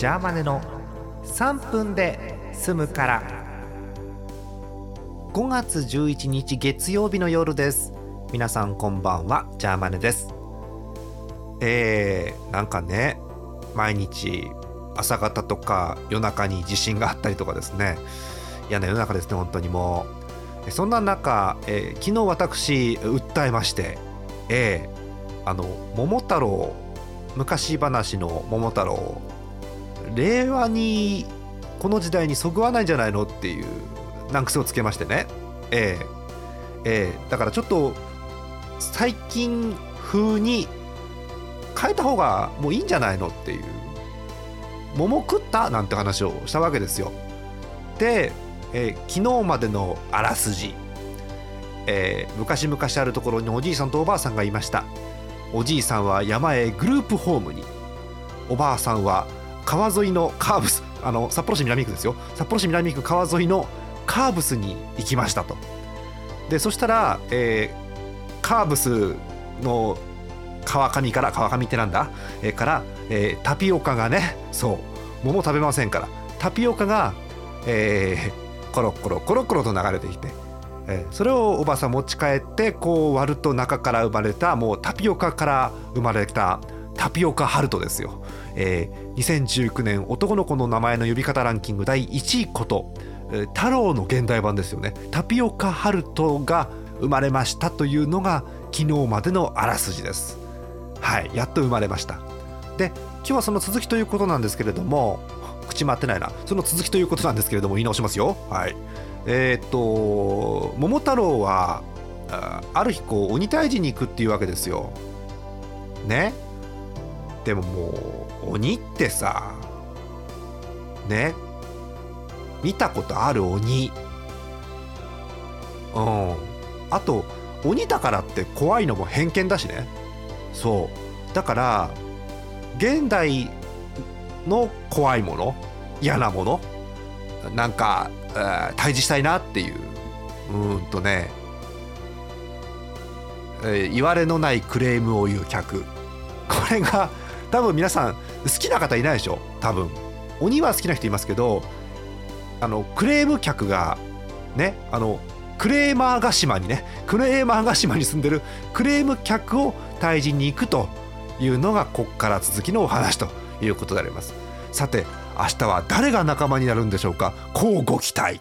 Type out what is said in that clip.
ジャーマネの3分で済むから。5月11日月曜日の夜です。皆さんこんばんはジャーマネです。えー、なんかね毎日朝方とか夜中に地震があったりとかですね。嫌な世の中ですね本当にもう。そんな中、えー、昨日私訴えましてえー、あの桃太郎昔話の桃太郎令和にこの時代にそぐわないんじゃないのっていう難癖をつけましてね。えー、えー、だからちょっと最近風に変えた方がもういいんじゃないのっていう。桃食ったなんて話をしたわけですよ。で、えー、昨日までのあらすじ、えー、昔々あるところにおじいさんとおばあさんがいました。おじいさんは山へグループホームに。おばあさんは川沿いのカーブスあの札幌市南区ですよ。札幌市南区川沿いのカーブスに行きましたと。でそしたら、えー、カーブスの川上から川上ってなんだ、えー、から、えー、タピオカがねそう桃食べませんから。タピオカが、えー、コロコロコロコロと流れてきて、えー、それをおばさん持ち帰ってこう割ると中から生まれたもうタピオカから生まれたタピオカハルトですよ、えー、2019年男の子の名前の呼び方ランキング第1位こと。太郎の現代版ですよね。タピオカハルトが生まれましたというのが昨日までのあらすじです。はいやっと生まれました。で今日はその続きということなんですけれども口回ってないな。その続きということなんですけれども言い直しますよ。はい。えー、っと桃太郎はある日こう鬼退治に行くっていうわけですよ。ね。でももう鬼ってさね見たことある鬼。うん。あと鬼だからって怖いのも偏見だしね。そう。だから現代の怖いもの嫌なものなんか、えー、対峙したいなっていううんとね、えー、言われのないクレームを言う客。これが多分皆さん好きな方いないでしょ？多分。鬼は好きな人いますけどあのクレーム客がねあのクレーマーヶ島にねクレーマーヶ島に住んでるクレーム客を退治に行くというのがここから続きのお話ということであります。さて明日は誰が仲間になるんでしょうか？乞うご期待。